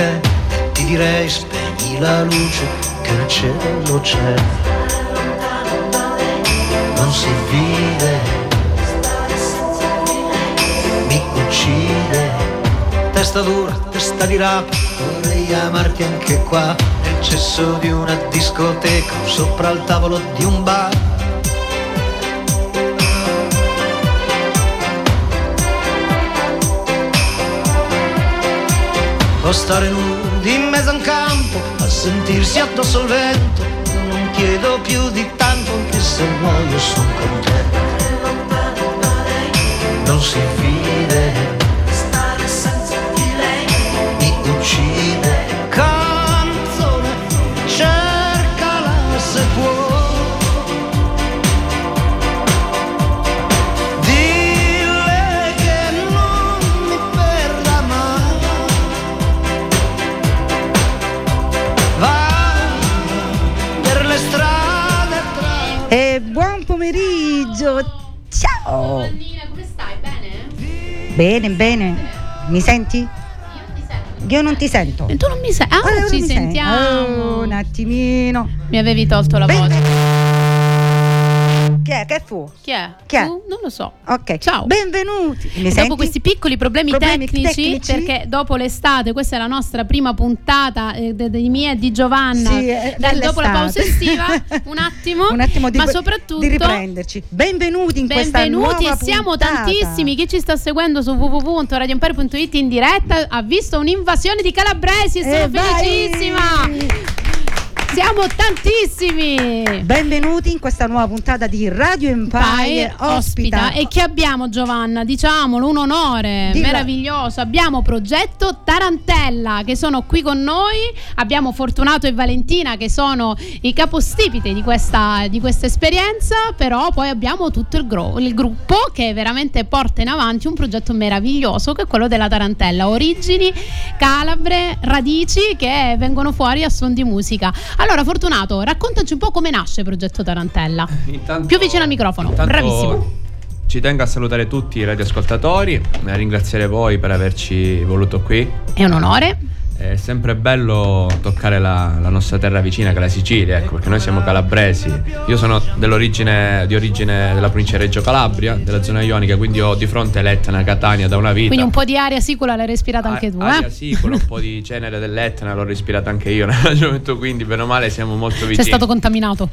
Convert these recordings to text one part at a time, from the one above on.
te ti direi spegni la luce che nel cielo c'è. Non si vive, mi uccide, testa dura, testa di rapa, vorrei amarti anche qua, nel cesso di una discoteca, sopra il tavolo di un bar. O stare nudi in mezzo a un campo a sentirsi addosso al vento. Non chiedo più di tanto anche se muoio sono contento. Non si vive, E buon pomeriggio. Ciao. Nina, come stai? Bene? Bene, bene. Mi senti? Io non ti sento. E tu non mi senti? Ah, Allora ci sentiamo. Oh, un attimino. Mi avevi tolto la voce. È? Che fu? Chi è? Chi è? Tu? Non lo so. Ok. Ciao. Benvenuti. Mi E senti? dopo questi piccoli problemi, Problemi tecnici, tecnici? perché dopo l'estate, questa è la nostra prima puntata eh, di mia e di Giovanna, Sì, eh, dopo la pausa estiva, un attimo, Un attimo di, ma soprattutto di riprenderci. Benvenuti in questa nuova Benvenuti siamo puntata. tantissimi. Chi ci sta seguendo su www.radioempire.it in diretta ha visto un'invasione di calabresi e sono Eh, vai! Siamo tantissimi. Benvenuti in questa nuova puntata di Radio Empire Empire ospita e che abbiamo Giovanna, diciamolo, un onore Dilla. meraviglioso. Abbiamo progetto Tarantella che sono qui con noi, abbiamo Fortunato e Valentina che sono i capostipiti di questa, di questa esperienza, però poi abbiamo tutto il, gro- il gruppo che veramente porta in avanti un progetto meraviglioso che è quello della Tarantella, origini calabre, radici che vengono fuori a suon di musica. Allora Fortunato, raccontaci un po' come nasce Progetto Tarantella. Intanto- Più vicino al microfono, intanto bravissimo. Ci tengo a salutare tutti i radioascoltatori, a ringraziare voi per averci voluto qui. È un onore. È sempre bello toccare la, la nostra terra vicina che è la Sicilia, ecco, perché noi siamo calabresi. Io sono dell'origine, di origine della provincia di Reggio Calabria, della zona ionica, quindi ho di fronte l'Etna, Catania da una vita. Quindi un po' di aria sicula l'hai respirata anche tu, aria eh? sicola, un po' di cenere dell'Etna l'ho respirata anche io nel ragionamento, quindi bene o male siamo molto vicini. Sei stato contaminato.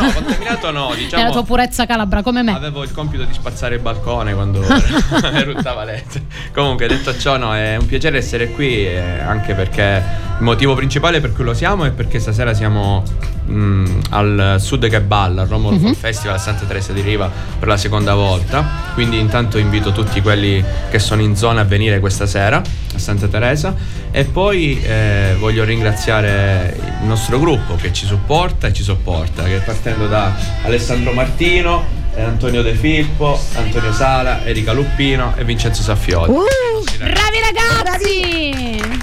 No, contaminato no, diciamo... È la tua purezza calabra come me. Avevo il compito di spazzare il balcone quando eruttava l'Etna. Comunque, detto ciò, no, è un piacere essere qui, eh, anche perché il motivo principale per cui lo siamo è perché stasera siamo mm, al Sud che balla, al Romolo Mhm. Folk Festival a Santa Teresa di Riva per la seconda volta. Quindi intanto invito tutti quelli che sono in zona a venire questa sera a Santa Teresa e poi eh, voglio ringraziare il nostro gruppo che ci supporta e ci sopporta, che partendo da Alessandro Martino, Antonio De Filippo, Antonio Sala, Erika Luppino e Vincenzo Saffioli. Uh, Bravi ragazzi!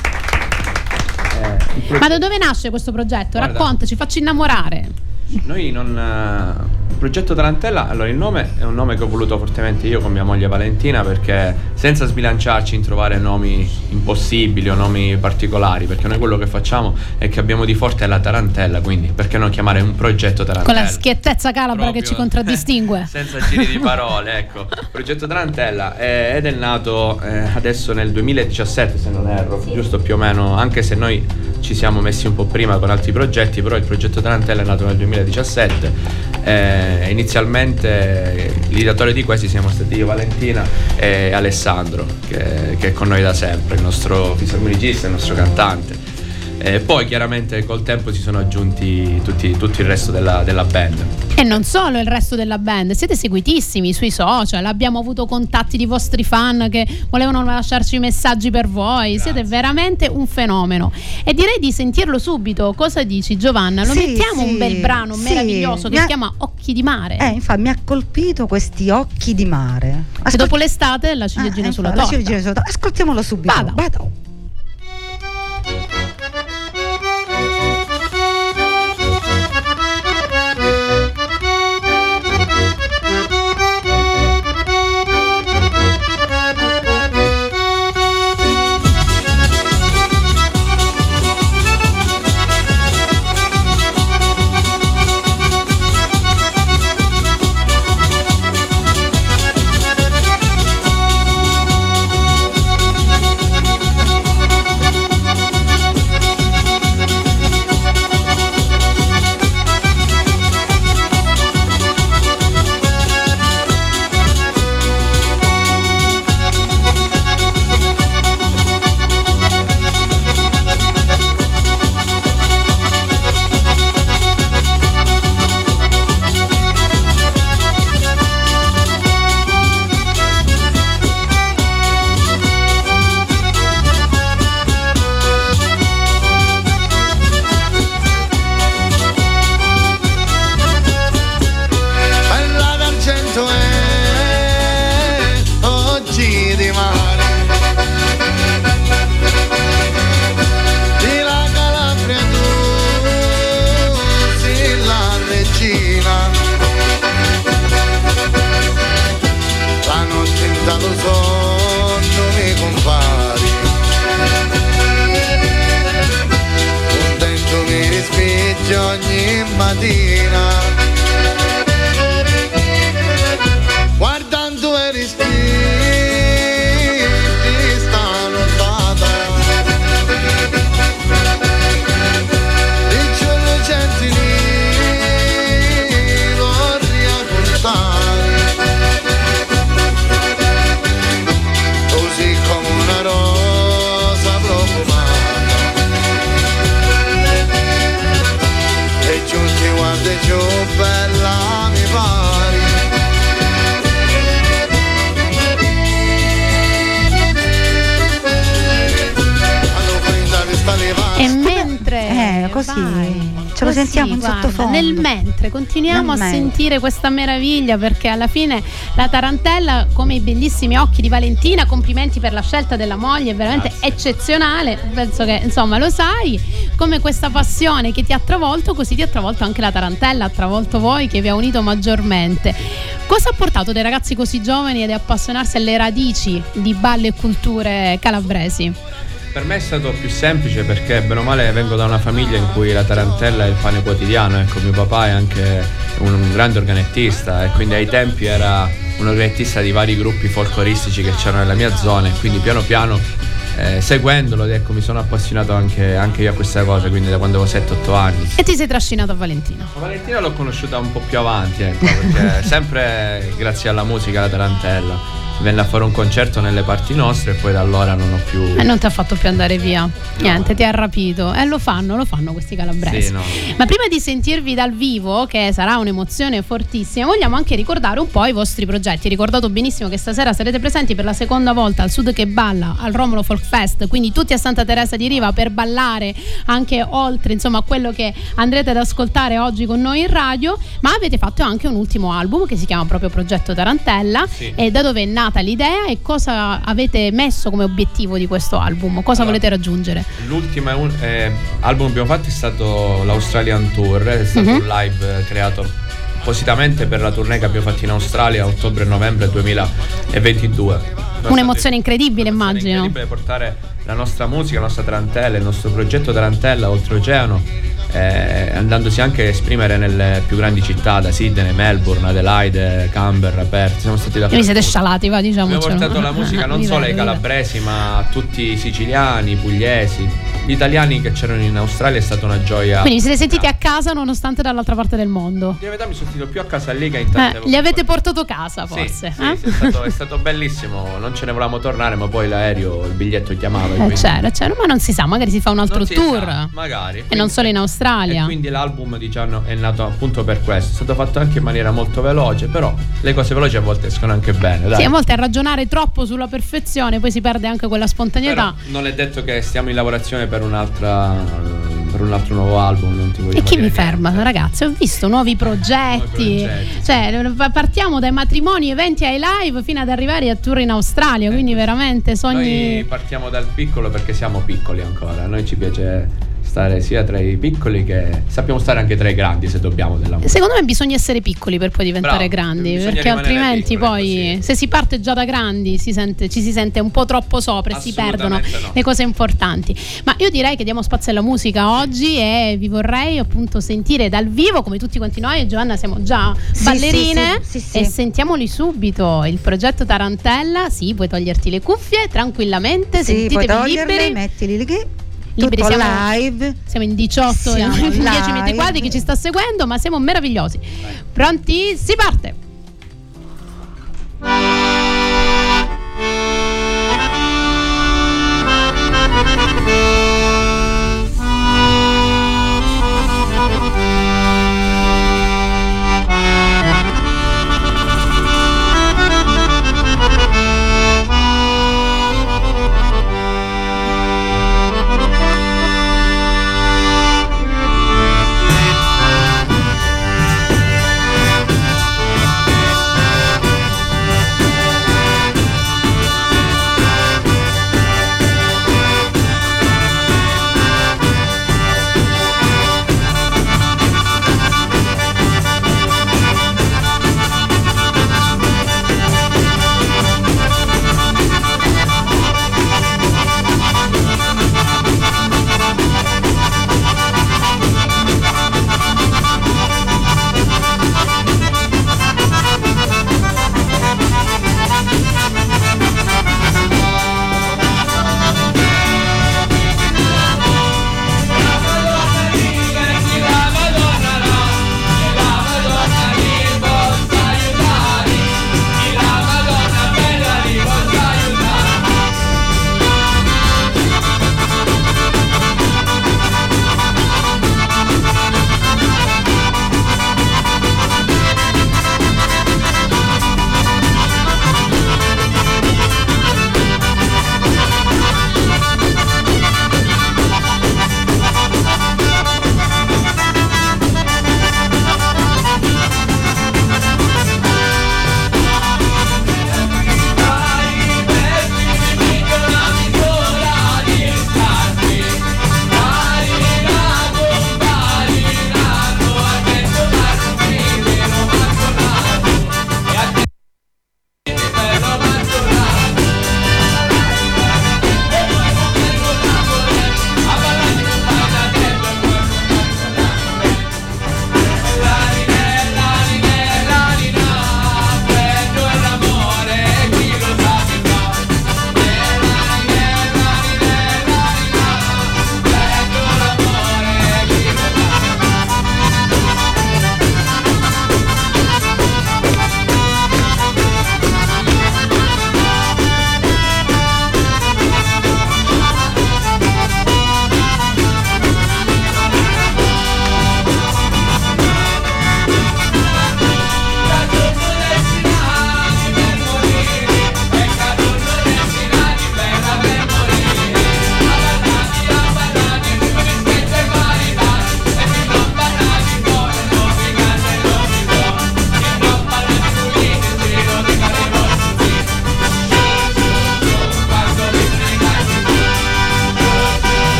Ma da dove nasce questo progetto? Guarda. Raccontaci, facci innamorare. Noi non. eh, il progetto Tarantella, allora il nome è un nome che ho voluto fortemente io con mia moglie Valentina perché senza sbilanciarci in trovare nomi impossibili o nomi particolari, perché noi quello che facciamo è che abbiamo di forte la Tarantella, quindi perché non chiamare un progetto Con Tarantella? la schiettezza calabra Proprio. che ci contraddistingue. Senza giri di parole, ecco. Progetto Tarantella è- ed è nato eh, adesso nel 2017, se non erro, giusto più o meno, anche se noi ci siamo messi un po' prima con altri progetti, però il progetto Tarantella è nato nel 2017. Eh, inizialmente eh, l'ideatore di questi siamo stati io, Valentina e Alessandro, che, che è con noi da sempre, il nostro fisarmonicista, il nostro cantante. E poi chiaramente col tempo si sono aggiunti tutti, tutto il resto della, della band. E non solo il resto della band, siete seguitissimi sui social, abbiamo avuto contatti di vostri fan che volevano lasciarci messaggi per voi, siete veramente un fenomeno. E direi di sentirlo subito, cosa dici Giovanna? Lo Sì, mettiamo sì, un bel brano sì. meraviglioso che Mi ha- si chiama Occhi di mare. eh, infatti mi ha colpito questi occhi di mare. Che dopo l'estate la ciliegina Ah, sulla infatti, la torta. ciliegina sulla torta. Ascoltiamolo subito. Vada. Vado. Nel mentre continuiamo Nel a mentre. sentire questa meraviglia perché alla fine la tarantella, come i bellissimi occhi di Valentina, complimenti per la scelta della moglie, è veramente eccezionale. Penso che insomma lo sai, come questa passione che ti ha travolto, così ti ha travolto anche la tarantella, ha travolto voi che vi ha unito maggiormente. Cosa ha portato dei ragazzi così giovani ad appassionarsi alle radici di ballo e culture calabresi? Per me è stato più semplice perché bene o male vengo da una famiglia in cui la tarantella è il pane quotidiano, ecco mio papà è anche un, grande organettista e quindi ai tempi era un organettista di vari gruppi folcloristici che c'erano nella mia zona e quindi piano piano eh, seguendolo ecco, mi sono appassionato anche, anche io a questa cosa, quindi da quando avevo 7-8 anni. E ti sei trascinato a Valentino. Ma Valentina l'ho conosciuta un po' più avanti, ecco, perché sempre grazie alla musica, la tarantella. Venne a fare un concerto nelle parti nostre e poi da allora non ho più... E non ti ha fatto più andare via. Niente, ti ha rapito. E lo fanno, lo fanno questi calabresi. Sì, no. Ma prima di sentirvi dal vivo, che sarà un'emozione fortissima, vogliamo anche ricordare un po' i vostri progetti. Ricordato benissimo che stasera sarete presenti per la seconda volta al Sud che balla, al Romolo Folk Fest, quindi tutti a Santa Teresa di Riva per ballare anche oltre insomma a quello che andrete ad ascoltare oggi con noi in radio, ma avete fatto anche un ultimo album che si chiama proprio Progetto Tarantella Sì. e da dove è nata l'idea e cosa avete messo come obiettivo di questo album? Cosa Allora, volete raggiungere? L'ultimo è eh, album che abbiamo fatto è stato l'Australian Tour, è stato Mhm. un live eh, creato appositamente per la tournée che abbiamo fatto in Australia a ottobre e novembre 2022. Un'emozione incredibile, immagino. incredibile portare la nostra musica, la nostra tarantella, il nostro progetto Tarantella oltreoceano, eh, andandosi anche a esprimere nelle più grandi città, da Sydney, Melbourne, Adelaide, Canberra, Perth. Siamo stati da vi siete scialati, va, diciamo. Abbiamo portato la musica non solo ai calabresi, ma a tutti i siciliani, i pugliesi. Gli italiani che c'erano in Australia è stata una gioia. Quindi siete sentiti a casa nonostante dall'altra parte del mondo. Di verità mi sono sentito più a casa lì che in tante Eh, li avete portato a casa, Sì, forse? sì, eh? sì, è, stato, è stato bellissimo. Non ce ne volevamo tornare, ma poi l'aereo, il biglietto chiamava. Eh, quindi- c'era, c'era, ma non si sa, magari si fa un altro tour. sa, magari. E non solo in Australia. Quindi l'album diciamo è nato appunto per questo. È stato fatto anche in maniera molto veloce, però le cose veloci a volte escono anche bene. Dai. Sì, a volte a ragionare troppo sulla perfezione, poi si perde anche quella spontaneità. Però non è detto che stiamo in lavorazione per un'altra per un altro nuovo album. Non ti E chi mi ferma, niente. ragazzi? Ho visto nuovi progetti. Progetti. Cioè, partiamo dai matrimoni, eventi ai live fino ad arrivare a tour in Australia. Quindi, veramente sogni. Noi partiamo dal piccolo perché siamo piccoli ancora. A noi ci piace stare sia tra i piccoli che sappiamo stare anche tra i grandi se dobbiamo della musica. Secondo me bisogna essere piccoli per poi diventare Bravo, grandi, perché altrimenti piccoli, poi così. se si parte già da grandi si sente- ci si sente un po' troppo sopra e si perdono no. le cose importanti. Ma io direi che diamo spazio alla musica oggi e vi vorrei appunto sentire dal vivo come tutti quanti noi, Giovanna siamo già Sì, ballerine sì, sì, sì, e sì. sentiamoli subito. Il progetto Tarantella, sì, puoi toglierti le cuffie tranquillamente, Sì, puoi sentitevi toglierle, liberi. mettili lì. Liberi, siamo- live. Siamo in 18, Siamo in 10 metri live. quadri chi ci sta seguendo, ma siamo meravigliosi. Pronti? Si parte!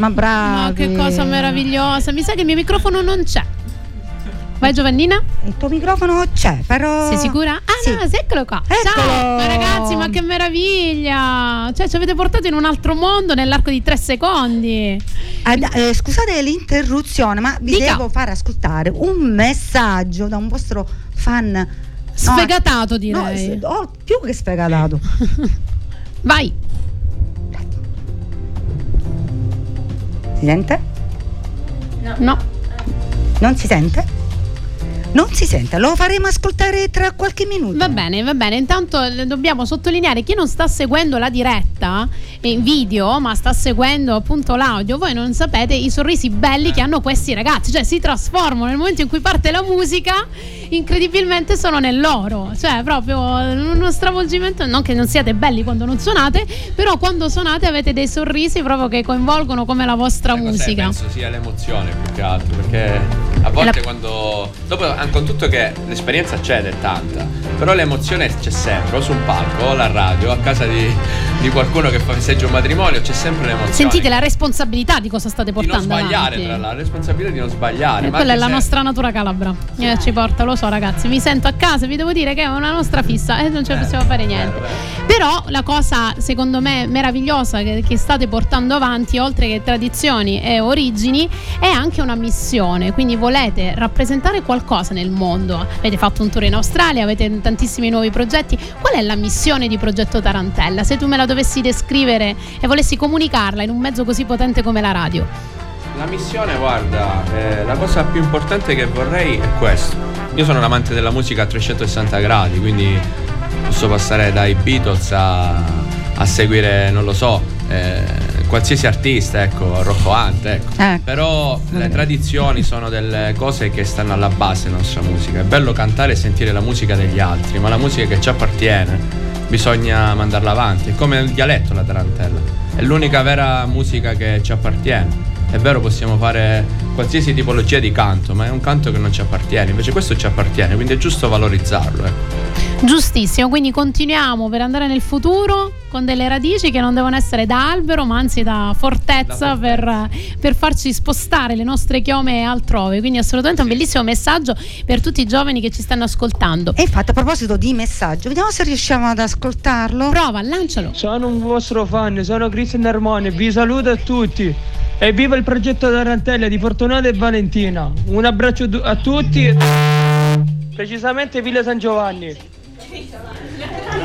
Ma bravi. Ma che cosa meravigliosa! Mi sa che il mio microfono non c'è. Vai Giovannina? Il tuo microfono c'è, però. Sei sicura? Ah, Sì. no, sì, eccolo qua. Eccolo! Ciao, ma ragazzi, ma che meraviglia! Cioè, ci avete portato in un altro mondo nell'arco di tre secondi. Da- eh, scusate l'interruzione, ma vi Dica. devo far ascoltare un messaggio da un vostro fan. no, Sfegatato, no, direi. s- oh, più che sfegatato. Vai. Si sente? No. Non si sente? Non si sente, lo faremo ascoltare tra qualche minuto. Va bene, va bene. Intanto eh, dobbiamo sottolineare chi non sta seguendo la diretta in video, ma sta seguendo appunto l'audio. Voi non sapete i sorrisi belli che hanno questi ragazzi, cioè si trasformano nel momento in cui parte la musica, incredibilmente sono nell'oro. Cioè, proprio uno stravolgimento. Non che non siate belli quando non suonate, però quando suonate avete dei sorrisi proprio che coinvolgono come la vostra cos'è? musica. Penso sia l'emozione più che altro, perché a volte la- quando. Dopo, anche con tutto che l'esperienza c'è ed è tanta, però l'emozione c'è sempre, o su un palco, o alla radio, o a casa di, di qualcuno che fa festeggia un matrimonio, c'è sempre l'emozione. Sentite la responsabilità di cosa state di non portando sbagliare, avanti. tra l'altro, la responsabilità di non sbagliare. E quella è la se- nostra natura calabra. Eh, ci porta, lo so, ragazzi. Mi sento a casa, vi devo dire che è una nostra fissa e non ce ne Eh, possiamo fare niente. vero, vero. Però la cosa, secondo me, meravigliosa che, che state portando avanti, oltre che tradizioni e origini, è anche una missione. Quindi volete rappresentare qualcosa nel mondo. Avete fatto un tour in Australia, avete tantissimi nuovi progetti. Qual è la missione di Progetto Tarantella? Se tu me la dovessi descrivere e volessi comunicarla in un mezzo così potente come la radio. La missione, guarda, eh, la cosa più importante che vorrei è questo. Io sono un amante della musica a 360 gradi, quindi posso passare dai Beatles a, a seguire, non lo so, eh, qualsiasi artista, ecco, Rocco Hunt, ecco. Eh. Però le tradizioni sono delle cose che stanno alla base della nostra musica. È bello cantare e sentire la musica degli altri, ma la musica che ci appartiene bisogna mandarla avanti. È come il dialetto la tarantella. È l'unica vera musica che ci appartiene. È vero, possiamo fare qualsiasi tipologia di canto, ma è un canto che non ci appartiene. Invece questo ci appartiene, quindi è giusto valorizzarlo. ecco. Giustissimo, quindi continuiamo per andare nel futuro con delle radici che non devono essere da albero, ma anzi da fortezza, Da fortezza. Per, per farci spostare le nostre chiome altrove. Quindi assolutamente un bellissimo messaggio per tutti i giovani che ci stanno ascoltando. E infatti, a proposito di messaggio, vediamo se riusciamo ad ascoltarlo. Prova, lancialo. Sono un vostro fan, sono Cristian Armone, vi saluto a tutti e viva il progetto Tarantella di Fortunato e Valentina. Un abbraccio a tutti, precisamente Villa San Giovanni.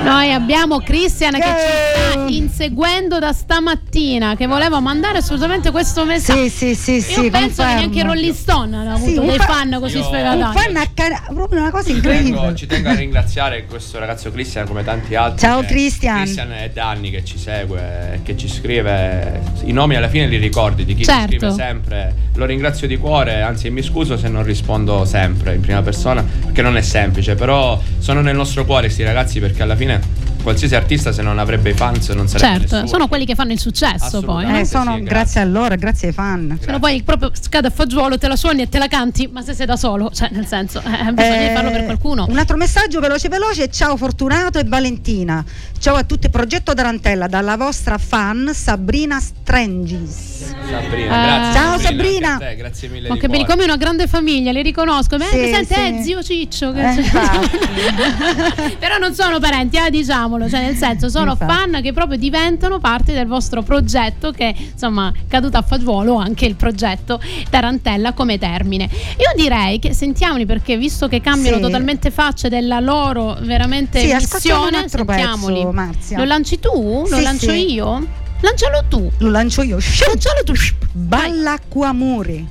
Noi abbiamo Cristian che ci sta inseguendo da stamattina, che voleva mandare assolutamente questo messaggio. Sì, sì, sì, Io sì. penso che confermo. neanche Rolling Stone hanno avuto Sì, un dei fa- fan così sfegatati. fan acca- proprio una cosa Ci tengo, incredibile. ci tengo a ringraziare questo ragazzo Cristian come tanti altri. Ciao, che- Cristian. Cristian è da anni che ci segue, e che ci scrive. I nomi alla fine li ricordi di chi Certo. ci scrive sempre. Lo ringrazio di cuore, anzi mi scuso se non rispondo sempre in prima persona, perché non è semplice, però sono nel nostro cuore questi ragazzi perché alla fine время. Qualsiasi artista se non avrebbe i fans non sarebbe Certo, nessuno. sono quelli che fanno il successo poi. Eh, sono sì, grazie. grazie. a loro, grazie ai fan. Se no poi proprio scade a fagiolo, te la suoni e te la canti, ma se sei da solo, cioè nel senso, eh, bisogna Eh, farlo per qualcuno. Un altro messaggio veloce veloce. Ciao Fortunato e Valentina. Ciao a tutti, Progetto Tarantella, dalla vostra fan Sabrina Strangis. Sabrina, Eh, grazie. Ciao, Sabrina, te, grazie mille. Ma di che belli, cuore. come una grande famiglia, li riconosco. Ma Sì, sente, sì. eh, zio Ciccio. Che Eh. Però non sono parenti, eh, diciamolo, cioè nel senso sono Infatti. fan che proprio diventano parte del vostro progetto che insomma caduto a fagiolo anche il progetto Tarantella come termine. Io direi che sentiamoli perché visto che cambiano Sì. totalmente facce della loro veramente Sì, missione, sentiamoli. pezzo, Marzia. Lo lanci tu? Lo Sì, lancio sì. io? Lancialo tu. Lo lancio io. Lancialo tu. Vai. Ballacquamuri.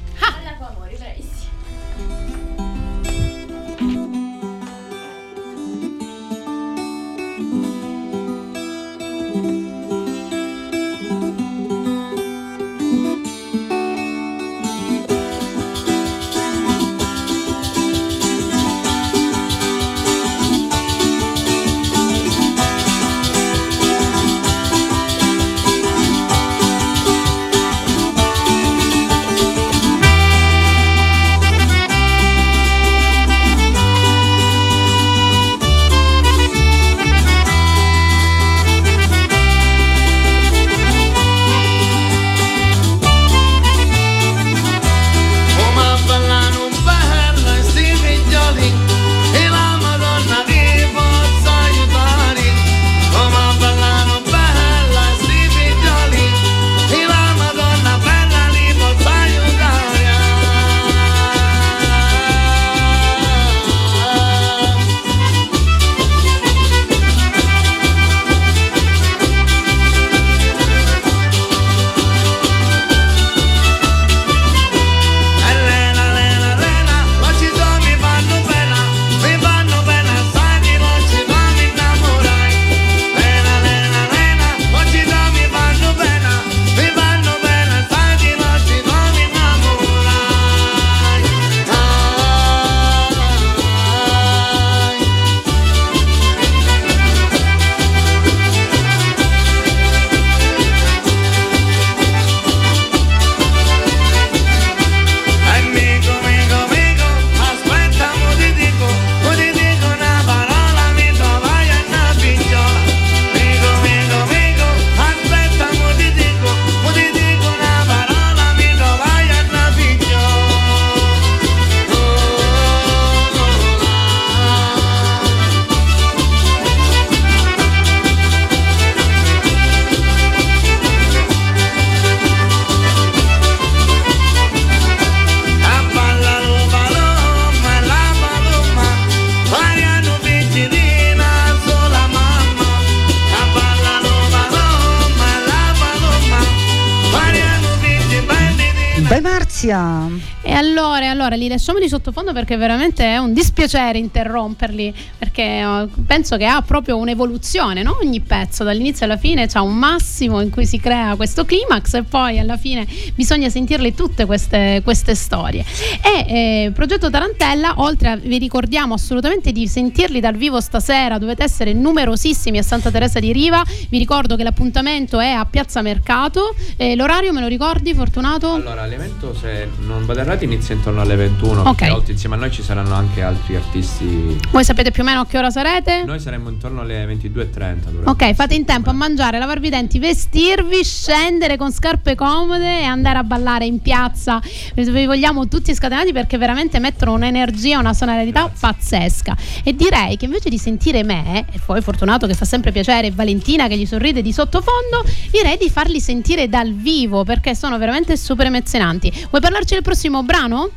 Allora, li lasciamo di sottofondo perché veramente è un dispiacere interromperli, perché eh, penso che ha proprio un'evoluzione, no? ogni pezzo dall'inizio alla fine c'ha un massimo in cui si crea questo climax e poi alla fine bisogna sentirle tutte queste, queste storie. E eh, Progetto Tarantella, oltre a vi ricordiamo assolutamente di sentirli dal vivo stasera, dovete essere numerosissimi a Santa Teresa di Riva, vi ricordo che l'appuntamento è a Piazza Mercato, Eh, l'orario me lo ricordi Fortunato? Allora, l'evento, se non vado errato, inizia intorno alle 21. Ok. perché oltre insieme a noi ci saranno anche altri artisti. Voi sapete più o meno a che ora sarete? Noi saremmo intorno alle 22.30. dovrebbe Ok, fate in tempo a mangiare, lavarvi i denti, vestirvi, scendere con scarpe comode e andare a ballare in piazza. Vi vogliamo tutti scatenati perché veramente mettono un'energia, una sonorità pazzesca. E direi che invece di sentire me, e poi Fortunato che fa sempre piacere, e Valentina che gli sorride di sottofondo, direi di farli sentire dal vivo perché sono veramente super emozionanti. Vuoi parlarci del prossimo brano?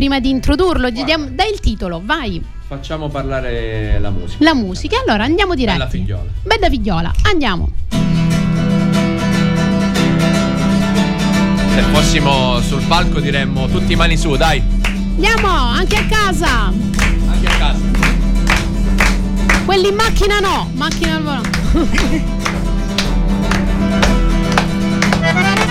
Prima di introdurlo, gli diamo- dai il titolo, vai. Facciamo parlare la musica. La musica, allora andiamo diretti. Bella figliola. Bella figliola, andiamo. Se fossimo sul palco diremmo tutti mani su, dai. Andiamo anche a casa. Anche a casa. Quelli in macchina no, macchina al volo.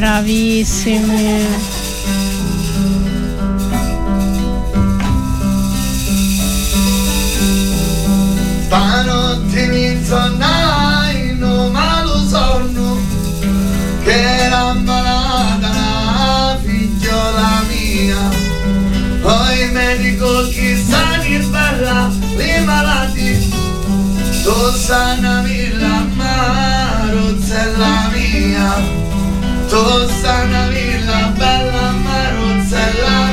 Bravissimi. Stanotte mi insonnai, non malo sonno, che era ammalata la figliola mia. Poi il medico chissà che bella, le malati, tu sanami la marozzella mia, tu sanami la bella marozzella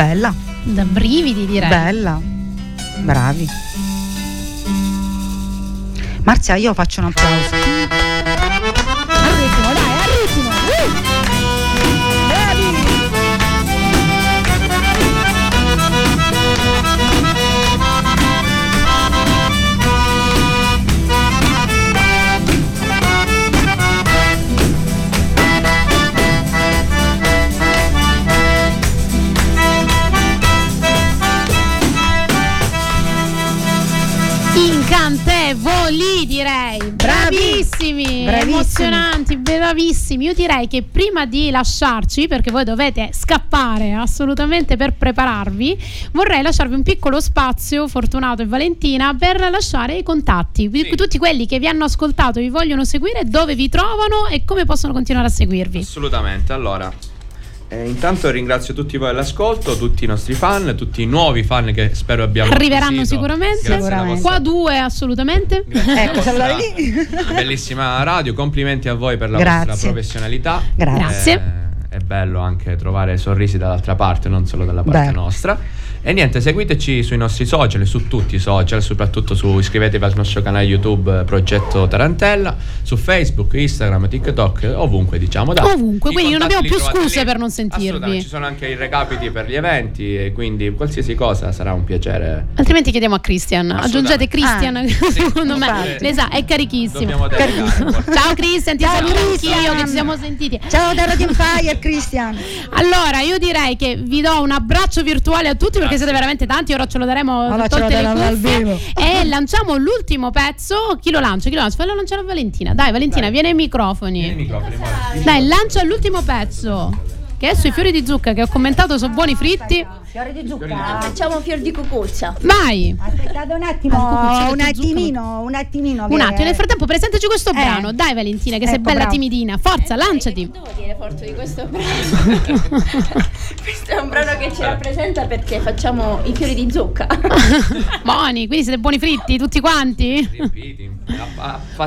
Bella. Da brividi direi. Bella. Bravi. Marzia, io faccio un applauso. Incantevoli direi, bravissimi, Bravissimi. emozionanti, bravissimi. Io direi che prima di lasciarci, perché voi dovete scappare assolutamente per prepararvi, vorrei lasciarvi un piccolo spazio, Fortunato e Valentina, per lasciare i contatti. Sì. Tutti quelli che vi hanno ascoltato e vi vogliono seguire, dove vi trovano e come possono continuare a seguirvi. Assolutamente, allora. Eh, intanto ringrazio tutti voi all'ascolto, tutti i nostri fan, tutti i nuovi fan che spero abbiamo Arriveranno acquisito. sicuramente. Sicuramente. Qua due assolutamente. grazie Ecco, salutare lì. Bellissima radio, complimenti a voi per la Grazie. vostra professionalità. Grazie. Eh, è bello anche trovare sorrisi dall'altra parte, non solo dalla parte Beh. nostra. E niente, seguiteci sui nostri social, su tutti i social, soprattutto su iscrivetevi al nostro canale YouTube eh, Progetto Tarantella, su Facebook, Instagram, TikTok, ovunque diciamo. Dai. Ovunque, I quindi non abbiamo più scuse lì. per non sentirvi. Ci sono anche i recapiti per gli eventi e quindi qualsiasi cosa sarà un piacere. Altrimenti chiediamo a Christian. Aggiungete Assolutamente. Christian, Ah, che sì, secondo me le sa, è carichissimo. Ciao Christian, ti Ciao, saluto Christian. anch'io che ci siamo sentiti. Ciao da Radio Empire, Christian. Allora, io direi che vi do un abbraccio virtuale a tutti perché siete veramente tanti. Ora ce lo daremo Ora ce lo le daremo vivo. E lanciamo l'ultimo pezzo. Chi lo lancia? Chi lo lancia? Fallo lanciare a Valentina. Dai, Valentina, Dai. vieni ai microfoni. Tieni i microfoni. Dai, lancia l'ultimo pezzo. Che è sui fiori di zucca che ho commentato sono buoni fritti. Fiore di Facciamo fior di cucuzza. Vai. Aspettate un attimo, Ah, cucuzzino un attimino, un attimino. Un che- attimo, nel frattempo presentaci questo Eh. brano. Dai Valentina, che sei Ecco, bella bravo. timidina. Forza, lanciati. Devo dire forte di questo brano. questo è un brano che ci rappresenta perché facciamo i fiori di zucca. Buoni, quindi siete buoni fritti tutti quanti? Riempiti.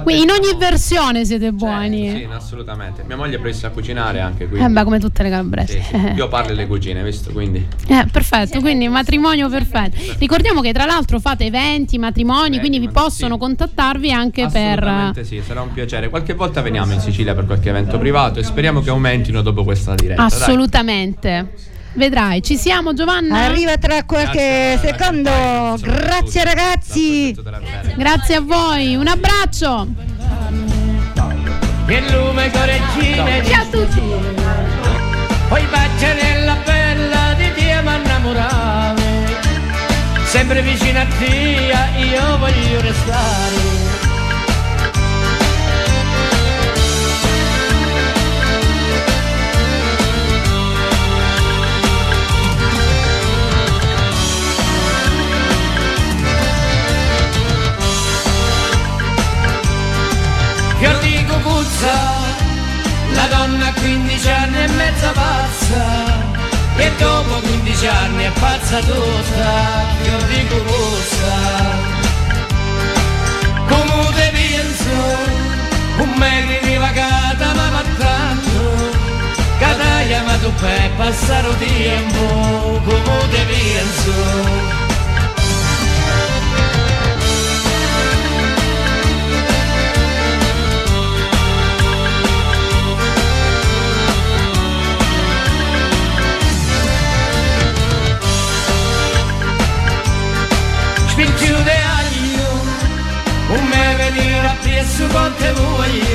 Quindi in ogni versione siete Cioè, buoni. Sì, assolutamente. Mia moglie è bravissima a cucinare anche quindi. Eh beh, come tutte le calabresi. Sì, sì. Io parlo le cucine, visto? Quindi Eh, perfetto, quindi matrimonio perfetto. Ricordiamo che tra l'altro fate eventi, matrimoni, Eventi, quindi vi possono sì. contattarvi anche per... Assolutamente sì, sarà un piacere. Qualche volta veniamo in Sicilia per qualche evento privato e speriamo che aumentino dopo questa diretta. dai. Assolutamente. Vedrai, ci siamo Giovanna? Arriva tra qualche Grazie, secondo. ragazzi. Grazie ragazzi. Grazie a voi, un abbraccio. Che lume coreggine Ciao a tutti. Poi nella bella Sempre vicino a te io voglio restare. Fior di cucuzza, la donna a 15 anni e mezza pazza e dopo 15 anni è pazza tutta, fior di cucuzza. Come te penso, un mese di vacata ma tanto, che ti chiamato per passare il tempo, come te penso. preço, bota moinho.